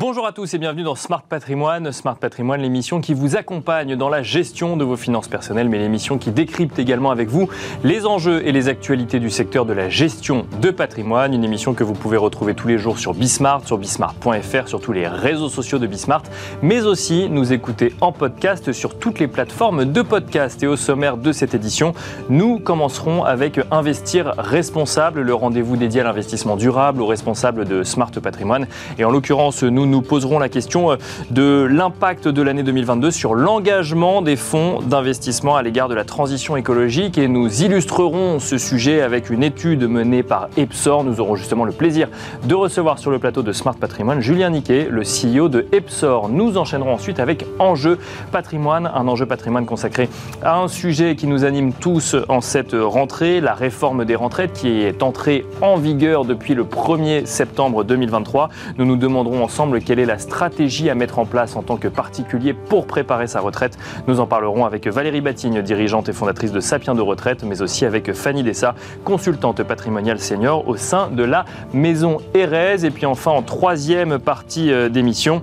Bonjour à tous et bienvenue dans Smart Patrimoine. Smart Patrimoine, l'émission qui vous accompagne dans la gestion de vos finances personnelles, mais l'émission qui décrypte également avec vous les enjeux et les actualités du secteur de la gestion de patrimoine. Une émission que vous pouvez retrouver tous les jours sur Bismart, sur bismart.fr, sur tous les réseaux sociaux de Bismart, mais aussi nous écouter en podcast sur toutes les plateformes de podcast. Et au sommaire de cette édition, nous commencerons avec Investir responsable, le rendez-vous dédié à l'investissement durable aux responsables de Smart Patrimoine. Et en l'occurrence, nous nous poserons la question euh, de l'impact de l'année 2022 sur l'engagement des fonds d'investissement à l'égard de la transition écologique et nous illustrerons ce sujet avec une étude menée par Epsor. Nous aurons justement le plaisir de recevoir sur le plateau de Smart Patrimoine Julien Niquet, le CEO de Epsor. Nous enchaînerons ensuite avec Enjeu Patrimoine, un enjeu patrimoine consacré à un sujet qui nous anime tous en cette rentrée, la réforme des retraites qui est entrée en vigueur depuis le 1er septembre 2023. Nous nous demanderons ensemble quelle est la stratégie à mettre en place en tant que particulier pour préparer sa retraite. Nous en parlerons avec Valérie Batigne, dirigeante et fondatrice de Sapiens de retraite, mais aussi avec Fanny Dessa, consultante patrimoniale senior au sein de la maison Erez. Et puis enfin, en troisième partie euh, d'émission,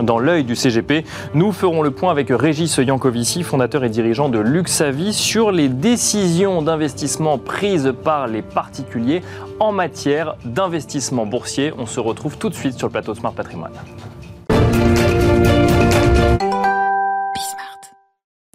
dans l'œil du CGP. Nous ferons le point avec Régis Yankovici, fondateur et dirigeant de Luxavi, sur les décisions d'investissement prises par les particuliers en matière d'investissement boursier. On se retrouve tout de suite sur le plateau Smart Patrimoine.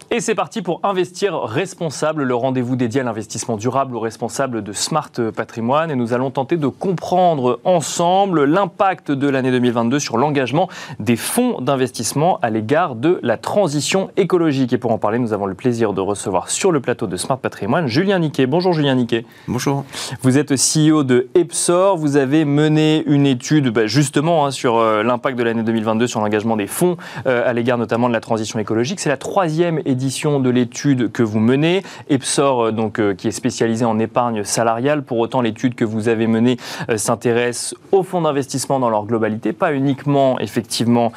Et c'est parti pour Investir Responsable, le rendez-vous dédié à l'investissement durable aux responsables de Smart Patrimoine. Et nous allons tenter de comprendre ensemble l'impact de l'année 2022 sur l'engagement des fonds d'investissement à l'égard de la transition écologique. Et pour en parler, nous avons le plaisir de recevoir sur le plateau de Smart Patrimoine Julien Niquet. Bonjour Julien Niquet. Bonjour. Vous êtes CEO de Epsor. Vous avez mené une étude bah, justement hein, sur euh, l'impact de l'année 2022 sur l'engagement des fonds euh, à l'égard notamment de la transition écologique. C'est la troisième édition de l'étude que vous menez. Epsor, euh, donc, euh, qui est spécialisé en épargne salariale. Pour autant, l'étude que vous avez menée euh, s'intéresse aux fonds d'investissement dans leur globalité, pas uniquement effectivement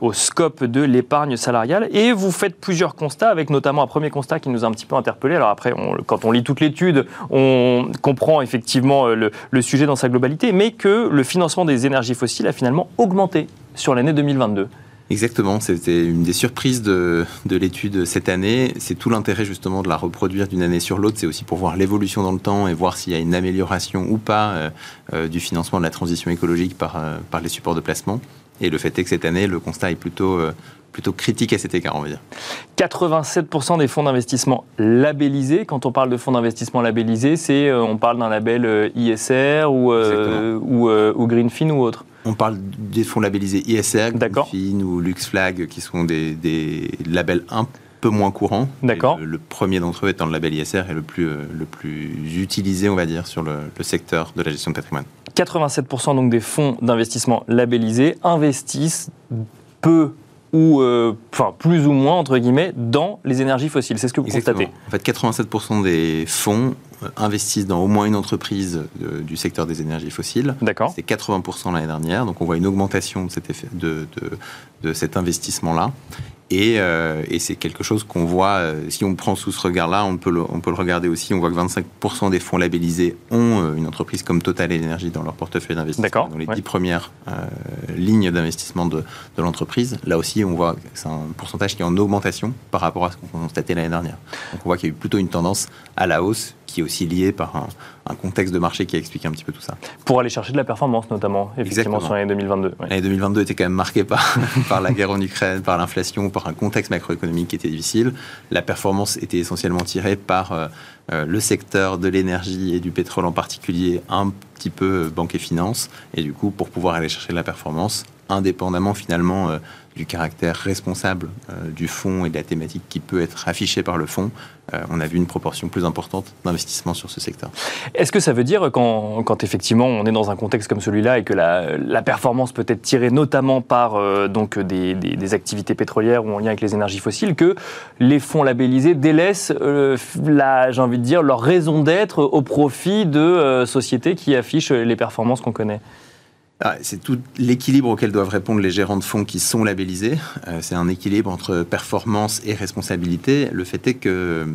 au scope de l'épargne salariale. Et vous faites plusieurs constats, avec notamment un premier constat qui nous a un petit peu interpellé. Alors après, quand on lit toute l'étude, on comprend effectivement le, le sujet dans sa globalité, mais que le financement des énergies fossiles a finalement augmenté sur l'année 2022. Exactement, c'était une des surprises de, l'étude cette année. C'est tout l'intérêt justement de la reproduire d'une année sur l'autre. C'est aussi pour voir l'évolution dans le temps et voir s'il y a une amélioration ou pas euh, euh, du financement de la transition écologique par, euh, par les supports de placement. Et le fait est que cette année, le constat est plutôt, plutôt critique à cet écart, on va dire. 87% des fonds d'investissement labellisés. Quand on parle de fonds d'investissement labellisés, c'est on parle d'un label ISR ou, ou, ou Greenfin ou autre on parle des fonds labellisés ISR, FIN ou LuxFlag, qui sont des, labels un peu moins courants. D'accord. Le, premier d'entre eux étant le label ISR et le plus, euh, le plus utilisé, on va dire, sur le, secteur de la gestion de patrimoine. 87% donc des fonds d'investissement labellisés investissent peu ou euh, enfin plus ou moins entre guillemets dans les énergies fossiles. C'est ce que vous constatez. En fait, 87% des fonds investissent dans au moins une entreprise du secteur des énergies fossiles. D'accord. C'est 80% l'année dernière, donc on voit une augmentation de cet, effet, de, de, de cet investissement-là. Euh, et, c'est quelque chose qu'on voit, euh, si on prend sous ce regard-là, on peut, le, on peut le regarder aussi. On voit que 25% des fonds labellisés ont euh, une entreprise comme Total Energy dans leur portefeuille d'investissement, dans les 10 premières lignes d'investissement de, de l'entreprise. Là aussi, on voit que c'est un pourcentage qui est en augmentation par rapport à ce qu'on constatait l'année dernière. Donc on voit qu'il y a eu plutôt une tendance à la hausse qui est aussi lié par un, contexte de marché qui explique un petit peu tout ça. Pour aller chercher de la performance notamment, effectivement, sur l'année 2022. L'année 2022 était quand même marquée par, par la guerre en Ukraine, par l'inflation, par un contexte macroéconomique qui était difficile. La performance était essentiellement tirée par euh, euh, le secteur de l'énergie et du pétrole en particulier, un petit peu euh, banque et finance. Et du coup, pour pouvoir aller chercher de la performance, indépendamment finalement du caractère responsable euh, du fonds et de la thématique qui peut être affichée par le fonds, euh, on a vu une proportion plus importante d'investissement sur ce secteur. Est-ce que ça veut dire, quand, quand, effectivement on est dans un contexte comme celui-là et que la, performance peut être tirée notamment par euh, donc des, des, activités pétrolières ou en lien avec les énergies fossiles, que les fonds labellisés délaissent, la, j'ai envie de dire, leur raison d'être au profit de sociétés qui affichent les performances qu'on connaît? Ah, c'est tout l'équilibre auquel doivent répondre les gérants de fonds qui sont labellisés. Euh, c'est un équilibre entre performance et responsabilité. Le fait est que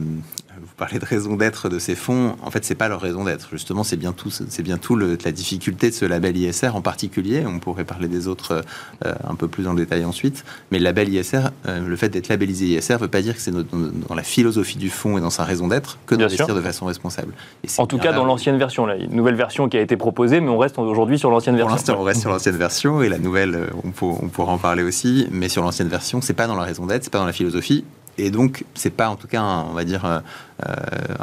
parlez de raison d'être de ces fonds. En fait, c'est pas leur raison d'être. Justement, c'est bien tout, c'est bien tout le, la difficulté de ce label ISR en particulier. On pourrait parler des autres euh, un peu plus en détail ensuite. Mais le label ISR, euh, le fait d'être labellisé ISR, ne veut pas dire que c'est dans, dans, la philosophie du fonds et dans sa raison d'être que d'investir de façon responsable. en tout cas, dans l'ancienne version, là, une nouvelle version qui a été proposée, mais on reste aujourd'hui sur l'ancienne version. Pour l'instant, on reste sur l'ancienne version et la nouvelle, euh, on, on pourra en parler aussi. Mais sur l'ancienne version, c'est pas dans la raison d'être, c'est pas dans la philosophie. Et donc, c'est pas en tout cas, un, on va dire, euh,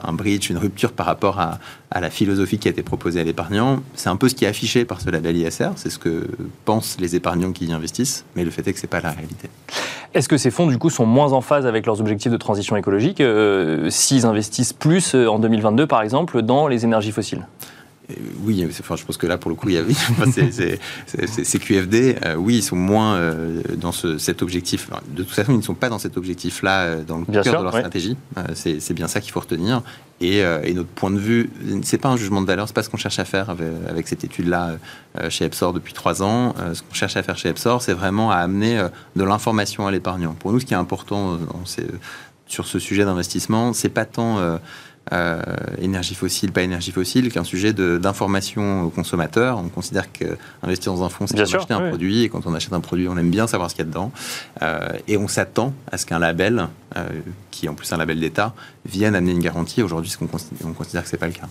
un bridge, une rupture par rapport à, à, la philosophie qui a été proposée à l'épargnant. C'est un peu ce qui est affiché par ce label ISR, c'est ce que pensent les épargnants qui y investissent, mais le fait est que c'est pas la réalité. Est-ce que ces fonds, du coup, sont moins en phase avec leurs objectifs de transition écologique euh, s'ils investissent plus euh, en 2022, par exemple, dans les énergies fossiles? Oui, enfin, je pense que là, pour le coup, il y a oui, c'est QFD. Euh, oui, ils sont moins euh, dans ce, cet objectif. De toute façon, ils ne sont pas dans cet objectif-là euh, dans le cœur de leur stratégie. c'est bien ça qu'il faut retenir. Et, et, notre point de vue, c'est pas un jugement de valeur, c'est pas ce qu'on cherche à faire avec, avec cette étude-là chez Epsor depuis trois ans. ce qu'on cherche à faire chez Epsor, c'est vraiment à amener de l'information à l'épargnant. Pour nous, ce qui est important sur ce sujet d'investissement, c'est pas tant euh, énergie fossile, pas énergie fossile, qu'un sujet d'information aux consommateurs. On considère qu'investir dans un fonds, c'est acheter un produit, et quand on achète un produit, on aime bien savoir ce qu'il y a dedans. Euh, et on s'attend à ce qu'un label, qui est en plus un label d'État, vienne amener une garantie. Aujourd'hui, on considère, on considère que ce n'est pas le cas.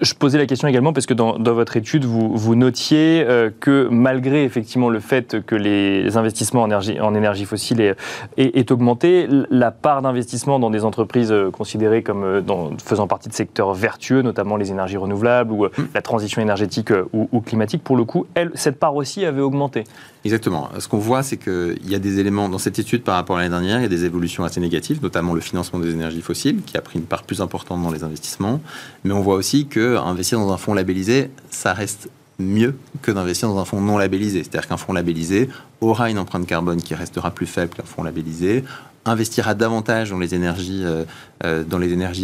Je posais la question également parce que dans, votre étude, vous, vous notiez que malgré effectivement le fait que les investissements en énergie, en énergie fossile aient, aient augmenté, la part d'investissement dans des entreprises considérées comme dans, faisant partie de secteurs vertueux, notamment les énergies renouvelables ou euh, mm. la transition énergétique euh, ou, climatique, pour le coup, elle, cette part aussi avait augmenté. Exactement. Ce qu'on voit, c'est qu'il y a des éléments dans cette étude par rapport à l'année dernière, il y a des évolutions assez négatives, notamment le financement des énergies fossiles, qui a pris une part plus importante dans les investissements. Mais on voit aussi que investir dans un fonds labellisé, ça reste mieux que d'investir dans un fonds non labellisé. C'est-à-dire qu'un fonds labellisé aura une empreinte carbone qui restera plus faible qu'un fonds labellisé, investira davantage dans les énergies, euh, euh,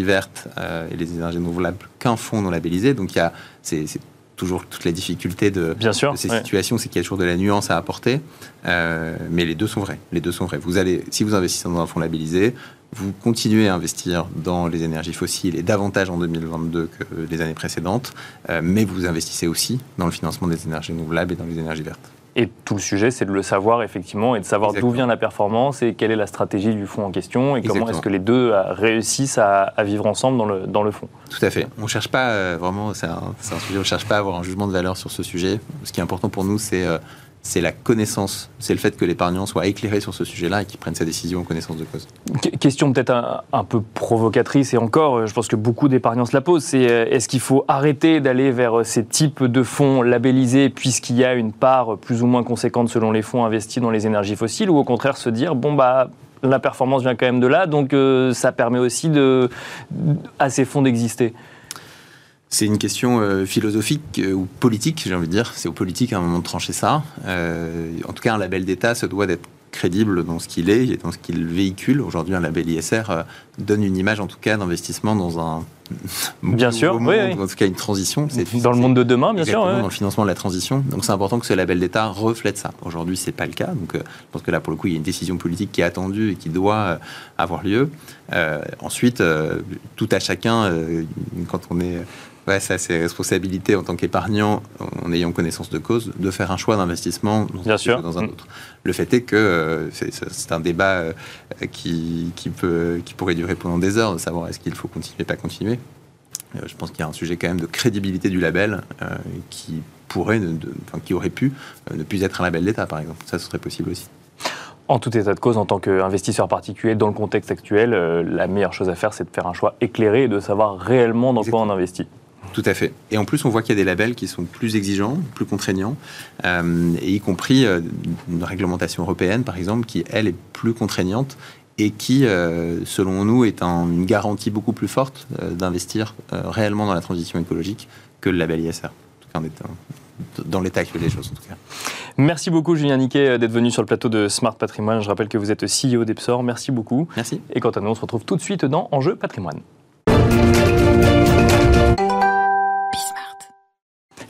vertes euh, et les énergies renouvelables qu'un fonds non labellisé. Donc il y a, c'est, toujours toute la difficulté de, Bien sûr, de ces situations, c'est qu'il y a toujours de la nuance à apporter. mais les deux sont vrais. Les deux sont vrais. Vous allez, si vous investissez dans un fonds labellisé, vous continuez à investir dans les énergies fossiles et davantage en 2022 que les années précédentes, mais vous investissez aussi dans le financement des énergies renouvelables et dans les énergies vertes. Et tout le sujet, c'est de le savoir effectivement et de savoir d'où vient la performance et quelle est la stratégie du fonds en question et comment est-ce que les deux euh, réussissent à, vivre ensemble dans le, dans le fonds. Tout à fait. On ne cherche pas euh, vraiment, c'est un, un, sujet, on ne cherche pas à avoir un jugement de valeur sur ce sujet. Ce qui est important pour nous, c'est euh, c'est la connaissance, c'est le fait que l'épargnant soit éclairé sur ce sujet-là et qu'il prenne sa décision en connaissance de cause. Question peut-être un, peu provocatrice, et encore, je pense que beaucoup d'épargnants se la posent, c'est euh, est-ce qu'il faut arrêter d'aller vers ces types de fonds labellisés puisqu'il y a une part plus ou moins conséquente selon les fonds investis dans les énergies fossiles, ou au contraire se dire, bon bah la performance vient quand même de là, donc euh, ça permet aussi de, à ces fonds d'exister? C'est une question euh, philosophique euh, ou politique, j'ai envie de dire. C'est aux politiques à un moment de trancher ça. Euh, en tout cas, un label d'État se doit d'être crédible dans ce qu'il est et dans ce qu'il véhicule. Aujourd'hui, un label ISR donne une image, en tout cas, d'investissement dans un bien sûr, monde, oui, en tout cas une transition. Dans le monde de demain, bien sûr. Dans le financement de la transition. Donc c'est important que ce label d'État reflète ça. Aujourd'hui, c'est pas le cas. Donc je pense que là, pour le coup, il y a une décision politique qui est attendue et qui doit avoir lieu. ensuite, tout à chacun, quand on est Ouais, ça, c'est responsabilité en tant qu'épargnant, en ayant connaissance de cause, de faire un choix d'investissement dans, un, dans un mm. autre. Le fait est que euh, c'est un débat euh, qui, qui, peut, qui pourrait durer pendant des heures, de savoir est-ce qu'il faut continuer, pas continuer. Euh, je pense qu'il y a un sujet quand même de crédibilité du label qui pourrait, enfin, qui aurait pu ne plus être un label d'État, par exemple. Ça, ce serait possible aussi. En tout état de cause, en tant qu'investisseur particulier, dans le contexte actuel, la meilleure chose à faire, c'est de faire un choix éclairé et de savoir réellement dans quoi on investit. Tout à fait. Et en plus, on voit qu'il y a des labels qui sont plus exigeants, plus contraignants, euh, et y compris euh, une réglementation européenne, par exemple, qui, elle, est plus contraignante et qui, euh, selon nous, est une garantie beaucoup plus forte d'investir réellement dans la transition écologique que le label ISR. En tout cas, dans l'état actuel des choses, en tout cas. Merci beaucoup, Julien Niquet, d'être venu sur le plateau de Smart Patrimoine. Je rappelle que vous êtes CEO d'Epsor. Merci beaucoup. Merci. Et quant à nous, on se retrouve tout de suite dans Enjeu Patrimoine.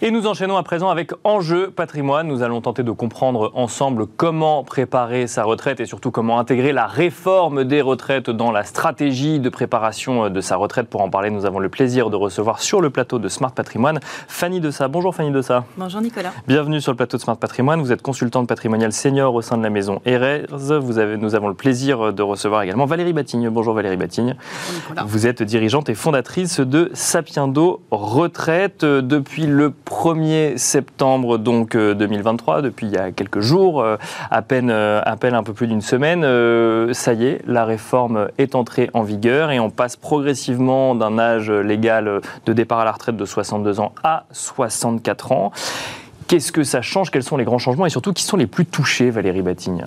Et nous enchaînons à présent avec Enjeu patrimoine. Nous allons tenter de comprendre ensemble comment préparer sa retraite et surtout comment intégrer la réforme des retraites dans la stratégie de préparation de sa retraite. Pour en parler, nous avons le plaisir de recevoir sur le plateau de Smart Patrimoine Fanny Dessa. Bonjour Fanny Dessa. Bonjour Nicolas. Bienvenue sur le plateau de Smart Patrimoine. Vous êtes consultante patrimoniale senior au sein de la maison Erez. Vous avez, nous avons le plaisir de recevoir également Valérie Batigne. Bonjour Valérie Batigne. Bonjour Nicolas. Vous êtes dirigeante et fondatrice de Sapiendo Retraite depuis le 1er septembre donc 2023, euh, depuis il y a quelques jours, euh, à peine, euh, à peine un peu plus d'une semaine, ça y est, la réforme est entrée en vigueur et on passe progressivement d'un âge légal de départ à la retraite de 62 ans à 64 ans. Qu'est-ce que ça change? Quels sont les grands changements? Et surtout qui sont les plus touchés, Valérie Batigne?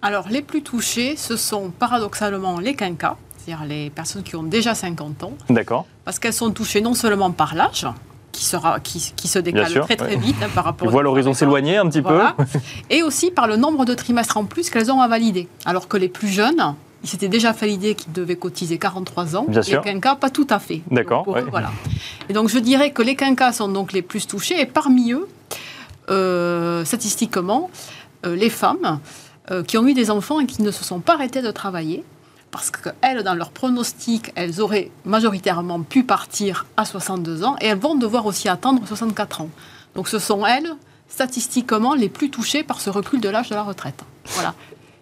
Alors les plus touchés, ce sont paradoxalement les quinquas, c'est-à-dire les personnes qui ont déjà 50 ans. D'accord. Parce qu'elles sont touchées non seulement par l'âge, qui, sera, qui, qui se décale sûr, très très ouais. vite hein, par rapport On voit l'horizon s'éloigner un petit Voilà. peu. et aussi par le nombre de trimestres en plus qu'elles ont à valider. Alors que les plus jeunes, ils s'étaient déjà validé qu'ils devaient cotiser 43 ans. Bien sûr. Les quinquas, pas tout à fait. D'accord, eux, ouais. voilà. Et donc je dirais que les quinquas sont donc les plus touchés et parmi eux, euh, statistiquement, euh, les femmes euh, qui ont eu des enfants et qui ne se sont pas arrêtées de travailler. Parce qu'elles, dans leur pronostic, elles auraient majoritairement pu partir à 62 ans et elles vont devoir aussi attendre 64 ans. Donc ce sont elles, statistiquement, les plus touchées par ce recul de l'âge de la retraite. Voilà.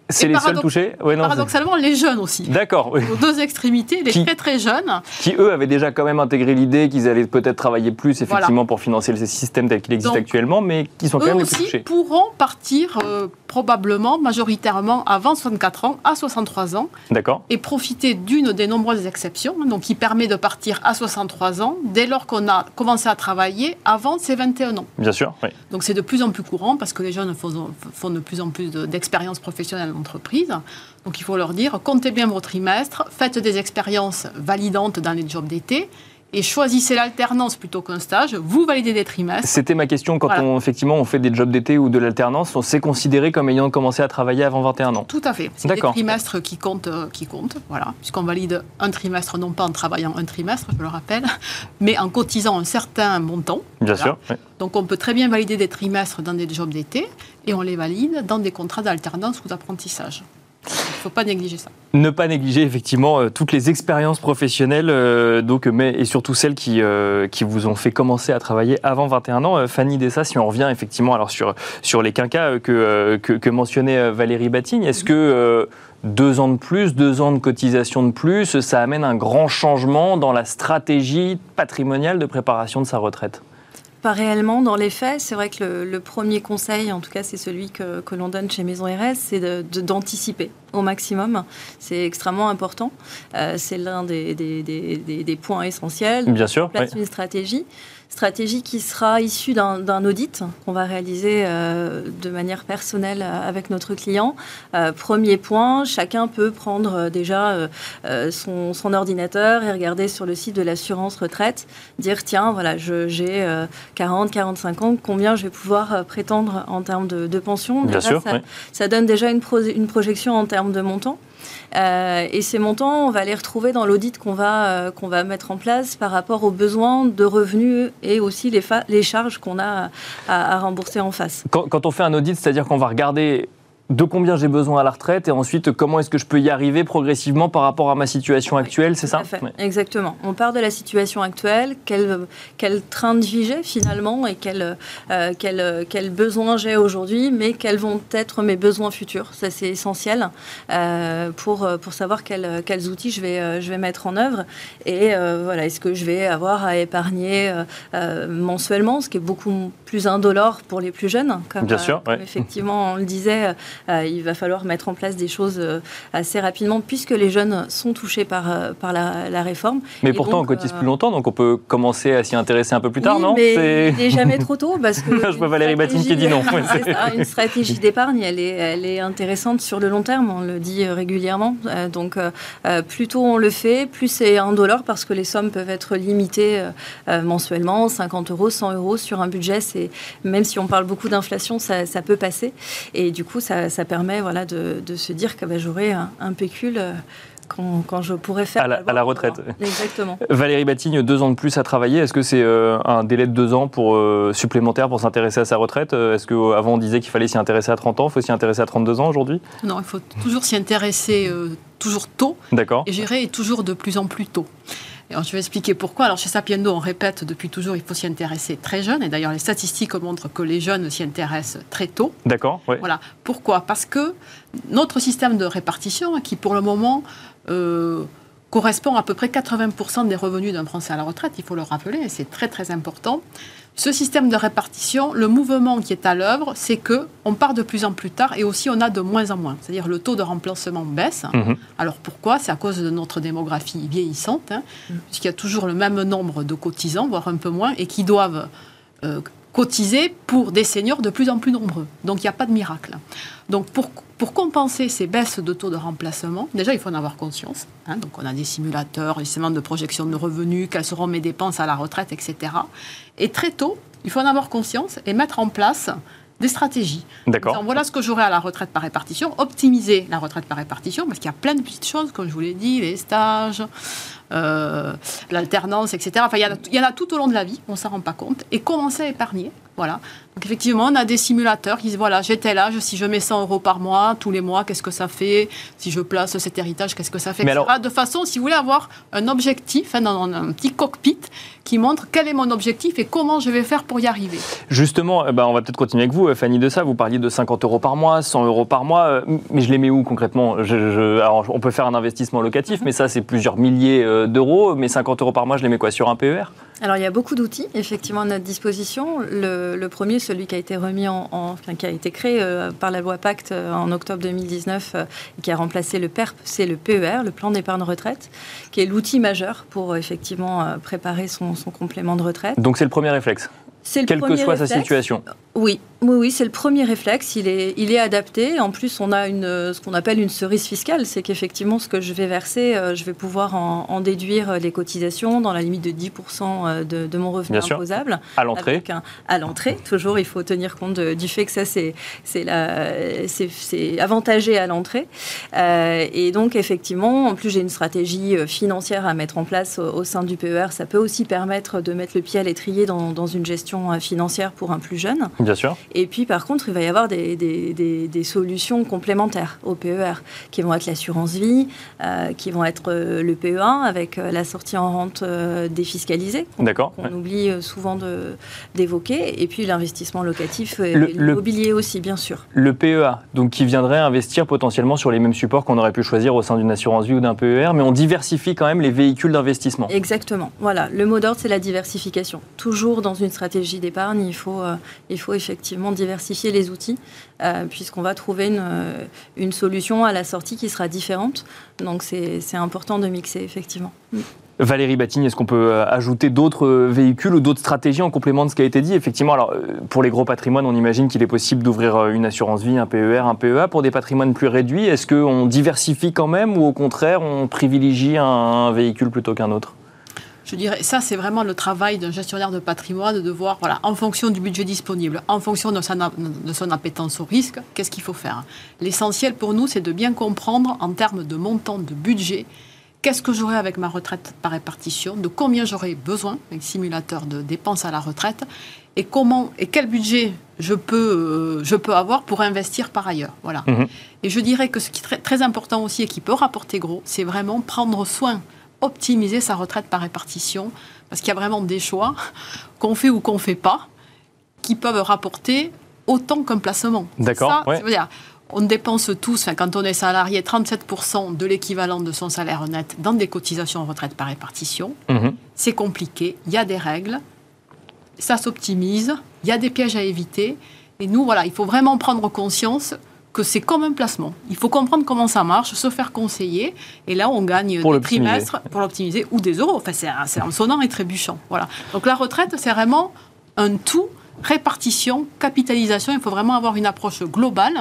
C'est les seuls touchés Ouais, non, c'est- Paradoxalement, les jeunes aussi. D'accord. oui. Aux deux extrémités, les Qui- très très jeunes, Qui, eux, avaient déjà quand même intégré l'idée qu'ils allaient peut-être travailler plus, effectivement, pour financer le système tel qu'il existe Donc, actuellement, mais qui sont quand même les plus aussi touchés. pourront partir euh, probablement, majoritairement, avant 64 ans, à 63 ans, D'accord et profiter d'une des nombreuses exceptions, donc qui permet de partir à 63 ans, dès lors qu'on a commencé à travailler avant ses 21 ans. Bien sûr, oui. Donc c'est de plus en plus courant parce que les jeunes font, font de plus en plus de- d'expériences professionnelles Donc il faut leur dire, comptez bien vos trimestres, faites des expériences validantes dans les jobs d'été et choisissez l'alternance plutôt qu'un stage. Vous validez des trimestres. C'était ma question quand Voilà. on, effectivement, on fait des jobs d'été ou de l'alternance, on s'est considéré comme ayant commencé à travailler avant 21 ans. Tout à fait. C'est des trimestres qui comptent, euh, qui comptent, voilà, puisqu'on valide un trimestre, non pas en travaillant un trimestre, je le rappelle, mais en cotisant un certain montant. Bien Voilà. sûr. oui. Donc on peut très bien valider des trimestres dans des jobs d'été et on les valide dans des contrats d'alternance ou d'apprentissage. Il ne faut pas négliger ça. Ne pas négliger effectivement euh, toutes les expériences professionnelles, euh, mais, et surtout celles qui, euh, qui vous ont fait commencer à travailler avant 21 ans. Fanny Dessa, si on revient effectivement sur, les quinquas que, mentionnait Valérie Batigne, est-ce que deux ans de plus, deux ans de cotisation de plus, ça amène un grand changement dans la stratégie patrimoniale de préparation de sa retraite? Pas réellement dans les faits. C'est vrai que le, le premier conseil, en tout cas c'est celui que, que l'on donne chez Maison RS, c'est de- de- d'anticiper au maximum. C'est extrêmement important. Euh, c'est l'un des, des- des- des- des points essentiels. Bien sûr. place une stratégie. Stratégie qui sera issue d'un audit qu'on va réaliser euh, de manière personnelle euh, avec notre client. Euh, premier point, chacun peut prendre déjà euh, son, son ordinateur et regarder sur le site de l'assurance retraite, dire tiens, voilà, j'ai euh, 40, 45 ans, combien je vais pouvoir prétendre en termes de, de pension? Bien Déjà, sûr, ça, oui. ça donne déjà une, pro- une projection en termes de montant. Euh, et ces montants, on va les retrouver dans l'audit qu'on va, euh, va mettre en place par rapport aux besoins de revenus et aussi les, les charges qu'on a à, rembourser en face. Quand on fait un audit, c'est-à-dire qu'on va regarder de combien j'ai besoin à la retraite et ensuite comment est-ce que je peux y arriver progressivement par rapport à ma situation actuelle, c'est ça fait. Exactement. On part de la situation actuelle, quel, quel train de vie j'ai finalement et quel, euh, quel, quel besoin j'ai aujourd'hui, mais quels vont être mes besoins futurs? Ça, c'est essentiel euh, pour, pour savoir quels, quels outils je vais, euh, je vais mettre en œuvre. Et euh, voilà, est-ce que je vais avoir à épargner mensuellement, ce qui est beaucoup plus indolore pour les plus jeunes. Comme, Bien sûr, comme ouais. effectivement, on le disait, il va falloir mettre en place des choses euh, assez rapidement puisque les jeunes sont touchés par, euh, par la, la réforme. Mais Et pourtant, donc, on cotise euh, plus longtemps, donc on peut commencer à s'y intéresser un peu plus tard, oui, non mais il n'est jamais trop tôt parce que Je vois Valérie Batine qui dit non. une stratégie d'épargne, elle est, elle est intéressante sur le long terme, on le dit euh, régulièrement. Euh, donc, euh, euh, plus tôt on le fait, plus c'est indolore parce que les sommes peuvent être limitées euh, euh, mensuellement, 50 euros, 100 euros sur un budget. C'est même si on parle beaucoup d'inflation, ça, ça peut passer. Et du coup, ça, ça permet voilà de, de se dire que bah, j'aurai un, un pécule. euh, quand, quand je pourrai faire. À la, à la retraite. Exactement. Valérie Batigne, deux ans de plus à travailler. Est-ce que c'est euh, un délai de deux ans pour, euh, supplémentaire pour s'intéresser à sa retraite Est-ce qu'avant on disait qu'il fallait s'y intéresser à 30 ans Il faut s'y intéresser à 32 ans aujourd'hui? Non, il faut toujours s'y intéresser euh, toujours tôt D'accord. et gérer toujours de plus en plus tôt. Alors, je vais expliquer pourquoi. Alors, chez Sapiendo, on répète depuis toujours, il faut s'y intéresser très jeune. Et d'ailleurs, les statistiques montrent que les jeunes s'y intéressent très tôt. D'accord, ouais. Voilà. Pourquoi? Parce que notre système de répartition, qui pour le moment euh, correspond à peu près 80% des revenus d'un Français à la retraite, il faut le rappeler, et c'est très très important. Ce système de répartition, le mouvement qui est à l'œuvre, c'est que on part de plus en plus tard et aussi on a de moins en moins. C'est-à-dire le taux de remplacement baisse. Mhm. Alors pourquoi? C'est à cause de notre démographie vieillissante, hein, puisqu'il y a toujours le même nombre de cotisants, voire un peu moins, et qui doivent euh, cotiser pour des seniors de plus en plus nombreux. Donc il n'y a pas de miracle. Donc pour, pour compenser ces baisses de taux de remplacement, déjà il faut en avoir conscience. hein. donc on a des simulateurs, des systèmes de projection de revenus, quelles seront mes dépenses à la retraite, etc. Et très tôt, il faut en avoir conscience et mettre en place des stratégies. D'accord. Voilà ce que j'aurai à la retraite par répartition. Optimiser la retraite par répartition, parce qu'il y a plein de petites choses, comme je vous l'ai dit, les stages, euh, l'alternance, etc. Enfin, il y, en a, il y en a tout au long de la vie, on ne s'en rend pas compte. Et commencer à épargner. Voilà. Donc, effectivement, on a des simulateurs qui disent voilà, j'ai tel âge, si je mets 100 euros par mois, tous les mois, qu'est-ce que ça fait? Si je place cet héritage, qu'est-ce que ça fait? Mais alors- De façon, si vous voulez avoir un objectif, hein, un petit cockpit qui montre quel est mon objectif et comment je vais faire pour y arriver. Justement, eh ben, on va peut-être continuer avec vous, euh, Fanny de ça. Vous parliez de 50 euros par mois, 100 euros par mois, euh, mais je les mets où concrètement? Je- je- alors, On peut faire un investissement locatif, mais ça, c'est plusieurs milliers euh, d'euros. Mais 50 euros par mois, je les mets quoi Sur un PER Alors, il y a beaucoup d'outils, effectivement, à notre disposition. Le, le premier, celui qui a été remis en, en- enfin, qui a été créé euh, par la loi Pacte euh, en octobre 2019, euh, et qui a remplacé le PERP, c'est le PER, le plan d'épargne retraite, qui est l'outil majeur pour euh, effectivement préparer son, son complément de retraite. Donc c'est le premier réflexe, C'est le quelle que soit sa situation. Oui, oui, oui, c'est le premier réflexe. Il est, il est adapté. En plus, on a une, ce qu'on appelle une cerise fiscale, c'est qu'effectivement, ce que je vais verser, euh, je vais pouvoir en, en déduire euh, les cotisations dans la limite de 10% euh, de, de mon revenu Bien sûr. imposable. À l'entrée, un- à l'entrée, toujours, il faut tenir compte de- du fait que ça, c'est c'est la- c'est- c'est avantagé à l'entrée. Euh, et donc, effectivement, en plus, j'ai une stratégie financière à mettre en place au, au sein du PER. Ça peut aussi permettre de mettre le pied à l'étrier dans, dans une gestion financière pour un plus jeune. bien sûr. Et puis, par contre, il va y avoir des, des- des- des solutions complémentaires au PER, qui vont être l'assurance vie, euh, qui vont être euh, le PE1 avec euh, la sortie en rente défiscalisée, D'accord. qu'on oublie souvent d'évoquer, et puis l'investissement locatif et l'immobilier aussi, bien sûr. Le PEA, donc qui viendrait investir potentiellement sur les mêmes supports qu'on aurait pu choisir au sein d'une assurance vie ou d'un PER, mais on diversifie quand même les véhicules d'investissement. Exactement. Voilà, le mot d'ordre, c'est la diversification. Toujours dans une stratégie d'épargne, il faut, euh, il faut effectivement diversifier les outils, euh, puisqu'on va trouver une, euh, une solution à la sortie qui sera différente. Donc c'est important de mixer, effectivement. Valérie Batigne, est-ce qu'on peut euh, ajouter d'autres véhicules ou d'autres stratégies en complément de ce qui a été dit? Effectivement, alors, pour les gros patrimoines, on imagine qu'il est possible d'ouvrir une assurance vie, un PER, un PEA. Pour des patrimoines plus réduits, est-ce qu'on diversifie quand même ou au contraire, on privilégie un véhicule plutôt qu'un autre? Je dirais, ça, c'est vraiment le travail d'un gestionnaire de patrimoine de voir, voilà, en fonction du budget disponible, en fonction de de son appétence au risque, qu'est-ce qu'il faut faire. L'essentiel pour nous, c'est de bien comprendre en termes de montant de budget, qu'est-ce que j'aurai avec ma retraite par répartition, de combien j'aurai besoin, avec simulateur de dépenses à la retraite, et comment et quel budget je peux, euh, je peux avoir pour investir par ailleurs. Voilà. Mhm. Et je dirais que ce qui est très, très important aussi et qui peut rapporter gros, c'est vraiment prendre soin, optimiser sa retraite par répartition, parce qu'il y a vraiment des choix qu'on fait ou qu'on ne fait pas, qui peuvent rapporter autant qu'un placement. D'accord, ouais. dire, on dépense tous, enfin, quand on est salarié, 37% de l'équivalent de son salaire net dans des cotisations en retraite par répartition. Mhm. C'est compliqué, il y a des règles, ça s'optimise, il y a des pièges à éviter. Et nous, voilà, il faut vraiment prendre conscience que c'est comme un placement. Il faut comprendre comment ça marche, se faire conseiller, et là, on gagne Pour des trimestres pour l'optimiser ou des euros. Enfin, c'est c'est en sonnant et trébuchant. Voilà. Donc la retraite, c'est vraiment un tout répartition, capitalisation. Il faut vraiment avoir une approche globale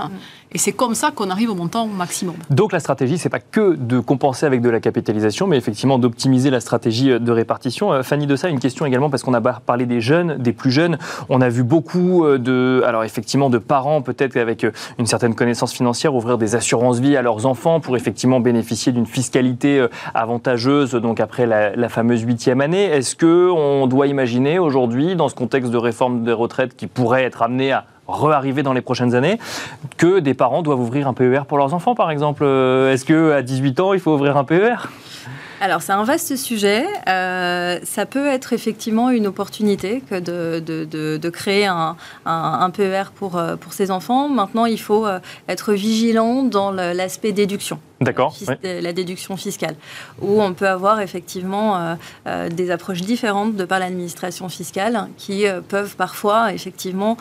Et c'est comme ça qu'on arrive au montant maximum. Donc la stratégie, c'est pas que de compenser avec de la capitalisation, mais effectivement d'optimiser la stratégie de répartition. Euh, Fanny de ça, une question également parce qu'on a parlé des jeunes, des plus jeunes. On a vu beaucoup euh, de, alors effectivement, de parents peut-être avec euh, une certaine connaissance financière ouvrir des assurances vie à leurs enfants pour effectivement bénéficier d'une fiscalité avantageuse. Donc après la, la fameuse huitième année, est-ce que on doit imaginer aujourd'hui, dans ce contexte de réforme des retraites qui pourrait être amené à re-arriver dans les prochaines années, que des parents doivent ouvrir un PER pour leurs enfants, par exemple. Euh, est-ce qu'à 18 ans, il faut ouvrir un PER alors c'est un vaste sujet. Euh, ça peut être effectivement une opportunité que de, créer un, un, PER pour, euh, pour ses enfants. Maintenant, il faut être vigilant dans l'aspect déduction. D'accord. La déduction fiscale, où on peut avoir effectivement euh, euh, des approches différentes de par l'administration fiscale qui euh, peuvent parfois effectivement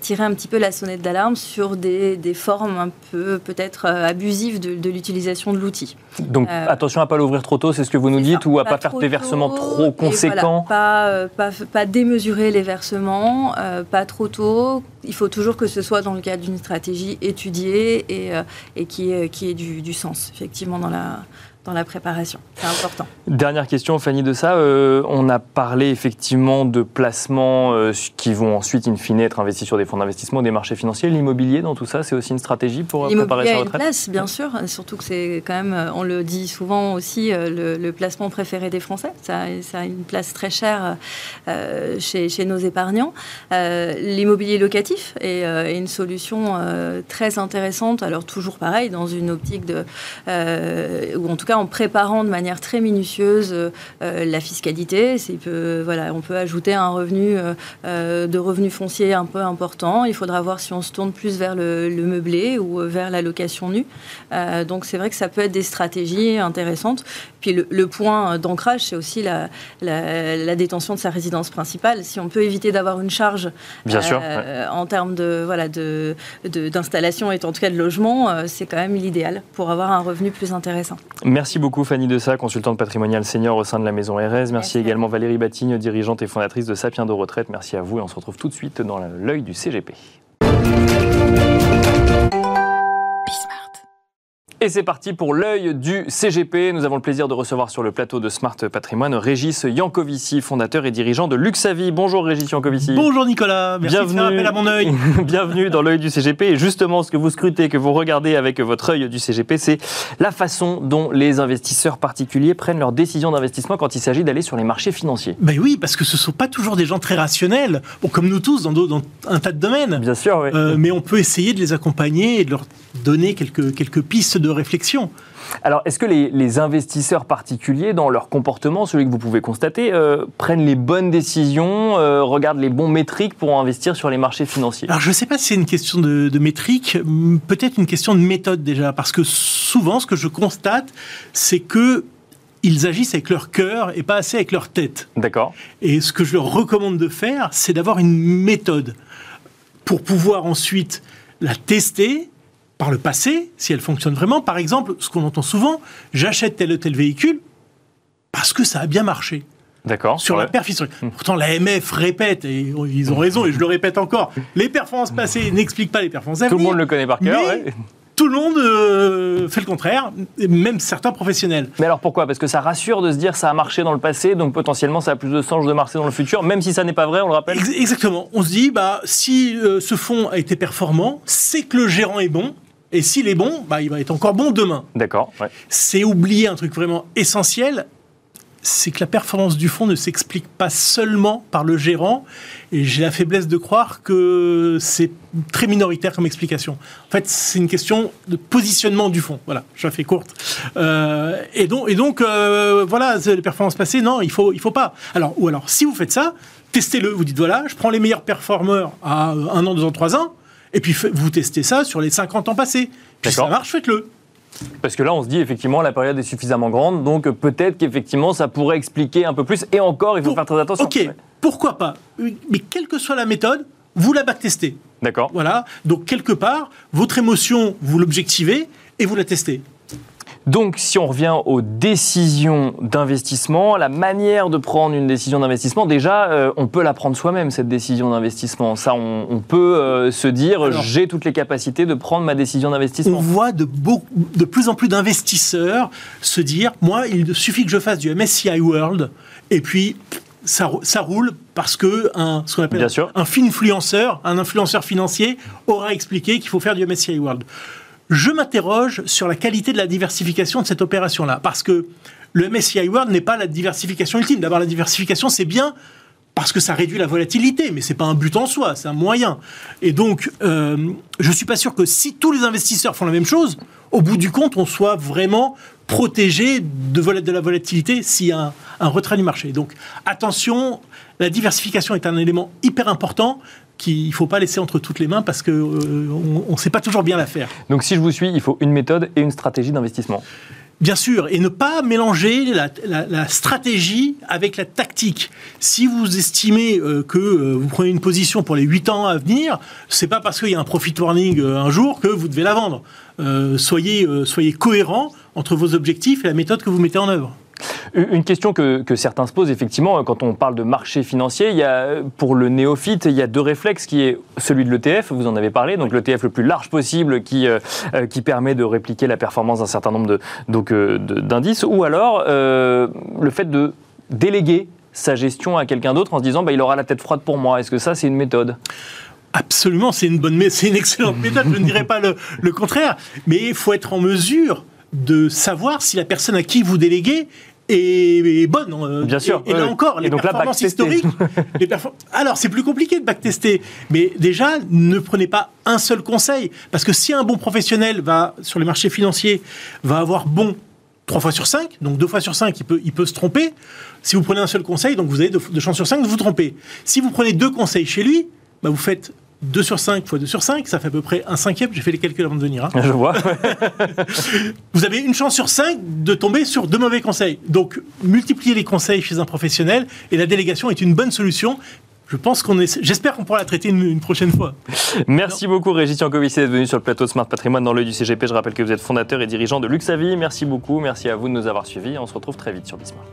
tirer un petit peu la sonnette d'alarme sur des, des, formes un peu peut-être abusives de, l'utilisation de l'outil. Donc attention à ne pas l'ouvrir trop tôt, c'est ce que vous nous dites, ou à ne pas, faire des versements trop conséquents. pas, pas, pas, démesurer les versements, pas trop tôt. Il faut toujours que ce soit dans le cadre d'une stratégie étudiée et, et qui, qui ait du, du sens effectivement, dans la, dans la préparation. C'est important. Dernière question, Fanny de ça. Euh, on a parlé effectivement de placements euh, qui vont ensuite, in fine, être investis sur des fonds d'investissement, des marchés financiers. L'immobilier, dans tout ça, c'est aussi une stratégie pour euh, préparer sa retraite une place, bien sûr. Surtout que c'est quand même, on le dit souvent aussi, le, placement préféré des Français. Ça, ça, a une place très chère chez, chez, nos épargnants. L'immobilier locatif est, une solution très intéressante. Alors toujours pareil, dans une optique de, ou en tout cas en préparant de manière très minutieuse euh, euh, la fiscalité. Peut, voilà, on peut ajouter un revenu euh, de revenus fonciers un peu important. Il faudra voir si on se tourne plus vers le, meublé ou vers la location nue. donc c'est vrai que ça peut être des stratégies intéressantes. Puis le, point d'ancrage, c'est aussi la, la, détention de sa résidence principale. Si on peut éviter d'avoir une charge Bien sûr, en termes de voilà de d'installation et en tout cas de logement, c'est quand même l'idéal pour avoir un revenu plus intéressant. Merci beaucoup Fanny Dessa, consultante patrimoniale senior au sein de la maison RS. Merci, également Valérie Batigne, dirigeante et fondatrice de Sapiens de retraite. Merci à vous et on se retrouve tout de suite dans l'œil du CGP. Et c'est parti pour l'œil du CGP. Nous avons le plaisir de recevoir sur le plateau de Smart Patrimoine Régis Yankovici, fondateur et dirigeant de Luxavi. Bonjour Régis Yankovici. Bonjour Nicolas, merci Bienvenue. de faire appel à mon œil. Bienvenue dans l'œil du CGP. Et justement, ce que vous scrutez, que vous regardez avec votre œil du CGP, c'est la façon dont les investisseurs particuliers prennent leurs décisions d'investissement quand il s'agit d'aller sur les marchés financiers. Ben oui, parce que ce ne sont pas toujours des gens très rationnels, bon, comme nous tous dans, dans un tas de domaines. Bien sûr, oui. Euh, mais on peut essayer de les accompagner et de leur donner quelques, quelques pistes de réflexion. Alors, est-ce que les, investisseurs particuliers, dans leur comportement, celui que vous pouvez constater, euh, prennent les bonnes décisions, euh, regardent les bons métriques pour investir sur les marchés financiers? Alors, je ne sais pas si c'est une question de, de métrique, peut-être une question de méthode déjà, parce que souvent, ce que je constate, c'est que ils agissent avec leur cœur et pas assez avec leur tête. D'accord. Et ce que je leur recommande de faire, c'est d'avoir une méthode pour pouvoir ensuite la tester, par le passé, si elle fonctionne vraiment. Par exemple, ce qu'on entend souvent, j'achète tel ou tel véhicule parce que ça a bien marché. D'accord. Sur la performance. Hmm. Pourtant, l'AMF répète, et ils ont raison, et je le répète encore, les performances passées n'expliquent pas les performances à Tout le monde le connaît par cœur. Tout le monde euh, fait le contraire, même certains professionnels. Mais alors pourquoi? Parce que ça rassure de se dire ça a marché dans le passé, donc potentiellement ça a plus de sens de marcher dans le futur, même si ça n'est pas vrai, on le rappelle? Exactement. On se dit, bah, si euh, ce fonds a été performant, c'est que le gérant est bon, et s'il est bon, bah, il va être encore bon demain. D'accord. C'est oublier un truc vraiment essentiel, c'est que la performance du fonds ne s'explique pas seulement par le gérant. Et j'ai la faiblesse de croire que c'est très minoritaire comme explication. En fait, c'est une question de positionnement du fonds. Voilà, je la fais courte. Euh, et donc, et donc euh, voilà, les performances passées, non, il faut, il faut pas. Alors, ou alors, si vous faites ça, testez-le. Vous dites voilà, je prends les meilleurs performeurs à un an, deux ans, trois ans. Et puis vous testez ça sur les 50 ans passés. Puis ça marche, faites-le. Parce que là, on se dit effectivement la période est suffisamment grande, donc peut-être qu'effectivement ça pourrait expliquer un peu plus. Et encore, il faut faire très attention. Ok, pourquoi pas Mais quelle que soit la méthode, vous la backtestez. D'accord. Voilà. Donc quelque part, votre émotion, vous l'objectivez et vous la testez. Donc, si on revient aux décisions d'investissement, la manière de prendre une décision d'investissement, déjà, euh, on peut la prendre soi-même, cette décision d'investissement. Ça, on, on peut euh, se dire, j'ai toutes les capacités de prendre ma décision On d'investissement. voit de, beau- de plus en plus d'investisseurs se dire moi, il suffit que je fasse du MSCI World et puis ça, rou- ça roule parce que un, ce qu'on appelle Bien sûr. un influenceur, un influenceur financier aura expliqué qu'il faut faire du MSCI World. Je m'interroge sur la qualité de la diversification de cette opération-là parce que le MSCI World n'est pas la diversification ultime. D'abord, la diversification, c'est bien parce que ça réduit la volatilité, mais c'est pas un but en soi, c'est un moyen. Et donc, euh, je suis pas sûr que si tous les investisseurs font la même chose, au bout du compte, on soit vraiment protégé de, la volatilité s'il y a un retrait du marché. Donc, attention, la diversification est un élément hyper important qu'il ne faut pas laisser entre toutes les mains parce que euh, on ne sait pas toujours bien la faire. Donc, si je vous suis, il faut une méthode et une stratégie d'investissement. Bien sûr, et ne pas mélanger la, la- la stratégie avec la tactique. Si vous estimez euh, que euh, vous prenez une position pour les 8 ans à venir, c'est pas parce qu'il y a un profit warning euh, un jour que vous devez la vendre. Soyez, soyez cohérent entre vos objectifs et la méthode que vous mettez en œuvre. Une question que, que certains se posent, effectivement, quand on parle de marché financier, il y a, pour le néophyte, il y a deux réflexes, qui est celui de l'ETF, vous en avez parlé, donc l'ETF le plus large possible qui, euh, euh, qui permet de répliquer la performance d'un certain nombre euh, d'indices, ou alors euh, le fait de déléguer sa gestion à quelqu'un d'autre en se disant bah, il aura la tête froide pour moi. Est-ce que ça, c'est une méthode? Absolument, c'est une bonne, c'est une excellente méthode. Je ne dirais pas le, le contraire, mais il faut être en mesure de savoir si la personne à qui vous déléguez est, est bonne. euh, Bien sûr, Et, et là encore, Et les donc performances historiques. les Alors, c'est plus compliqué de backtester, mais déjà, ne prenez pas un seul conseil, parce que si un bon professionnel va sur les marchés financiers va avoir bon trois fois sur cinq, donc deux fois sur cinq, il peut, il peut se tromper. Si vous prenez un seul conseil, donc vous avez deux, deux chances sur cinq de vous tromper. Si vous prenez deux conseils chez lui, bah vous faites 2 sur 5 fois 2 sur 5, ça fait à peu près un cinquième. J'ai fait les calculs avant de venir. hein. Je vois. Vous avez une chance sur 5 de tomber sur deux mauvais conseils. Donc, multiplier les conseils chez un professionnel et la délégation est une bonne solution. Je pense qu'on est. J'espère qu'on pourra la traiter une, une prochaine fois. Merci beaucoup Régis Yankovici d'être venu sur le plateau de Smart Patrimoine dans l'œil du CGP. Je rappelle que vous êtes fondateur et dirigeant de Luxavi. Merci beaucoup, merci à vous de nous avoir suivis. On se retrouve très vite sur Bismart.